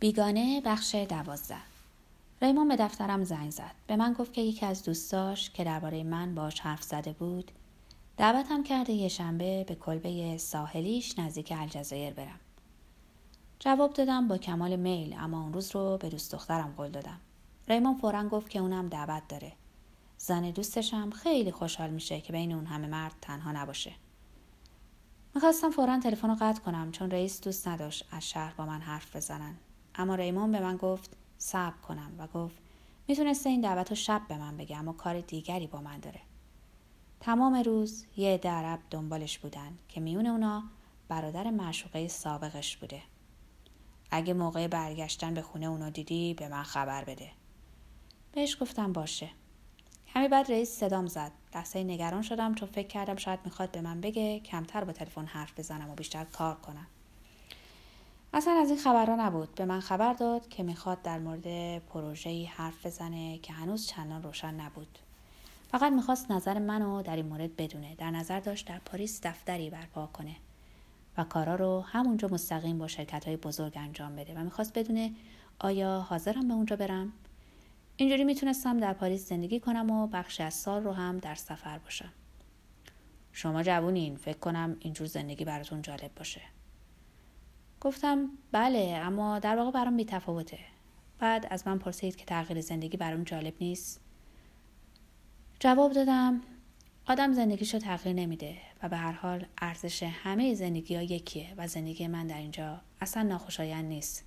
بیگانه بخش دوازده. ریمون به دفترم زنگ زد. به من گفت که یکی از دوستاش که درباره من باش حرف زده بود دعوتم کرده یه شنبه به کلبه ساحلیش نزدیک الجزایر برم. جواب دادم با کمال میل اما اون روز رو به دوست دخترم قول دادم. ریمون فورا گفت که اونم دعوت داره. زن دوستشم خیلی خوشحال میشه که بین اون همه مرد تنها نباشه. می‌خواستم فورا تلفن رو قطع کنم چون رئیس دوست نداشت از شهر با من حرف بزنن. اما ریمون به من گفت صبر کنم و گفت می‌تونسته این دعوت رو شب به من بگه اما کار دیگری با من داره. تمام روز یه درب دنبالش بودن که میون اونا برادر معشوقه سابقش بوده. اگه موقع برگشتن به خونه اونو دیدی به من خبر بده. بهش گفتم باشه. کمی بعد رئیس صدام زد. لحظه نگران شدم چون فکر کردم شاید می‌خواد به من بگه کمتر با تلفن حرف بزنم و بیشتر کار کنم. اصلا از این خبرها نبود. به من خبر داد که می‌خواد در مورد پروژه‌ای حرف بزنه که هنوز چندان روشن نبود. فقط می‌خواست نظر منو در این مورد بدونه. در نظر داشت در پاریس دفتری برپا کنه و کارا رو همونجا مستقیم با شرکت های بزرگ انجام بده و می‌خواست بدونه آیا حاضرم به اونجا برم. اینجوری می‌تونستم در پاریس زندگی کنم و بخشی از سال رو هم در سفر باشم. شما جوونین فکر کنم اینجور زندگی براتون جالب باشه. گفتم بله اما در واقع برام بیتفاوته. بعد از من پرسید که تغییر زندگی برام جالب نیست. جواب دادم آدم زندگیشو تغییر نمیده و به هر حال ارزش همه زندگی ها یکیه و زندگی من در اینجا اصلا ناخوشایند نیست.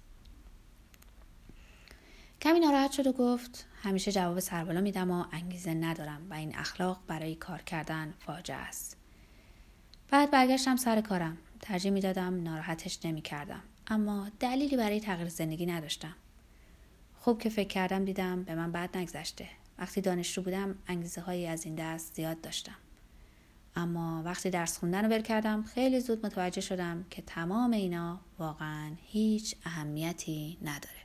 کمی ناراحت شد و گفت همیشه جواب سربالا میدم و انگیزه ندارم و این اخلاق برای کار کردن فاجعه است. بعد برگشتم سر کارم. ترجیح می‌دادم ناراحتش نمی‌کردم. اما دلیلی برای تغییر زندگی نداشتم. خوب که فکر کردم دیدم به من بعد نگذشته. وقتی دانشجو بودم انگیزه هایی از این دست زیاد داشتم. اما وقتی درس خوندن رو ول کردم خیلی زود متوجه شدم که تمام اینا واقعا هیچ اهمیتی نداره.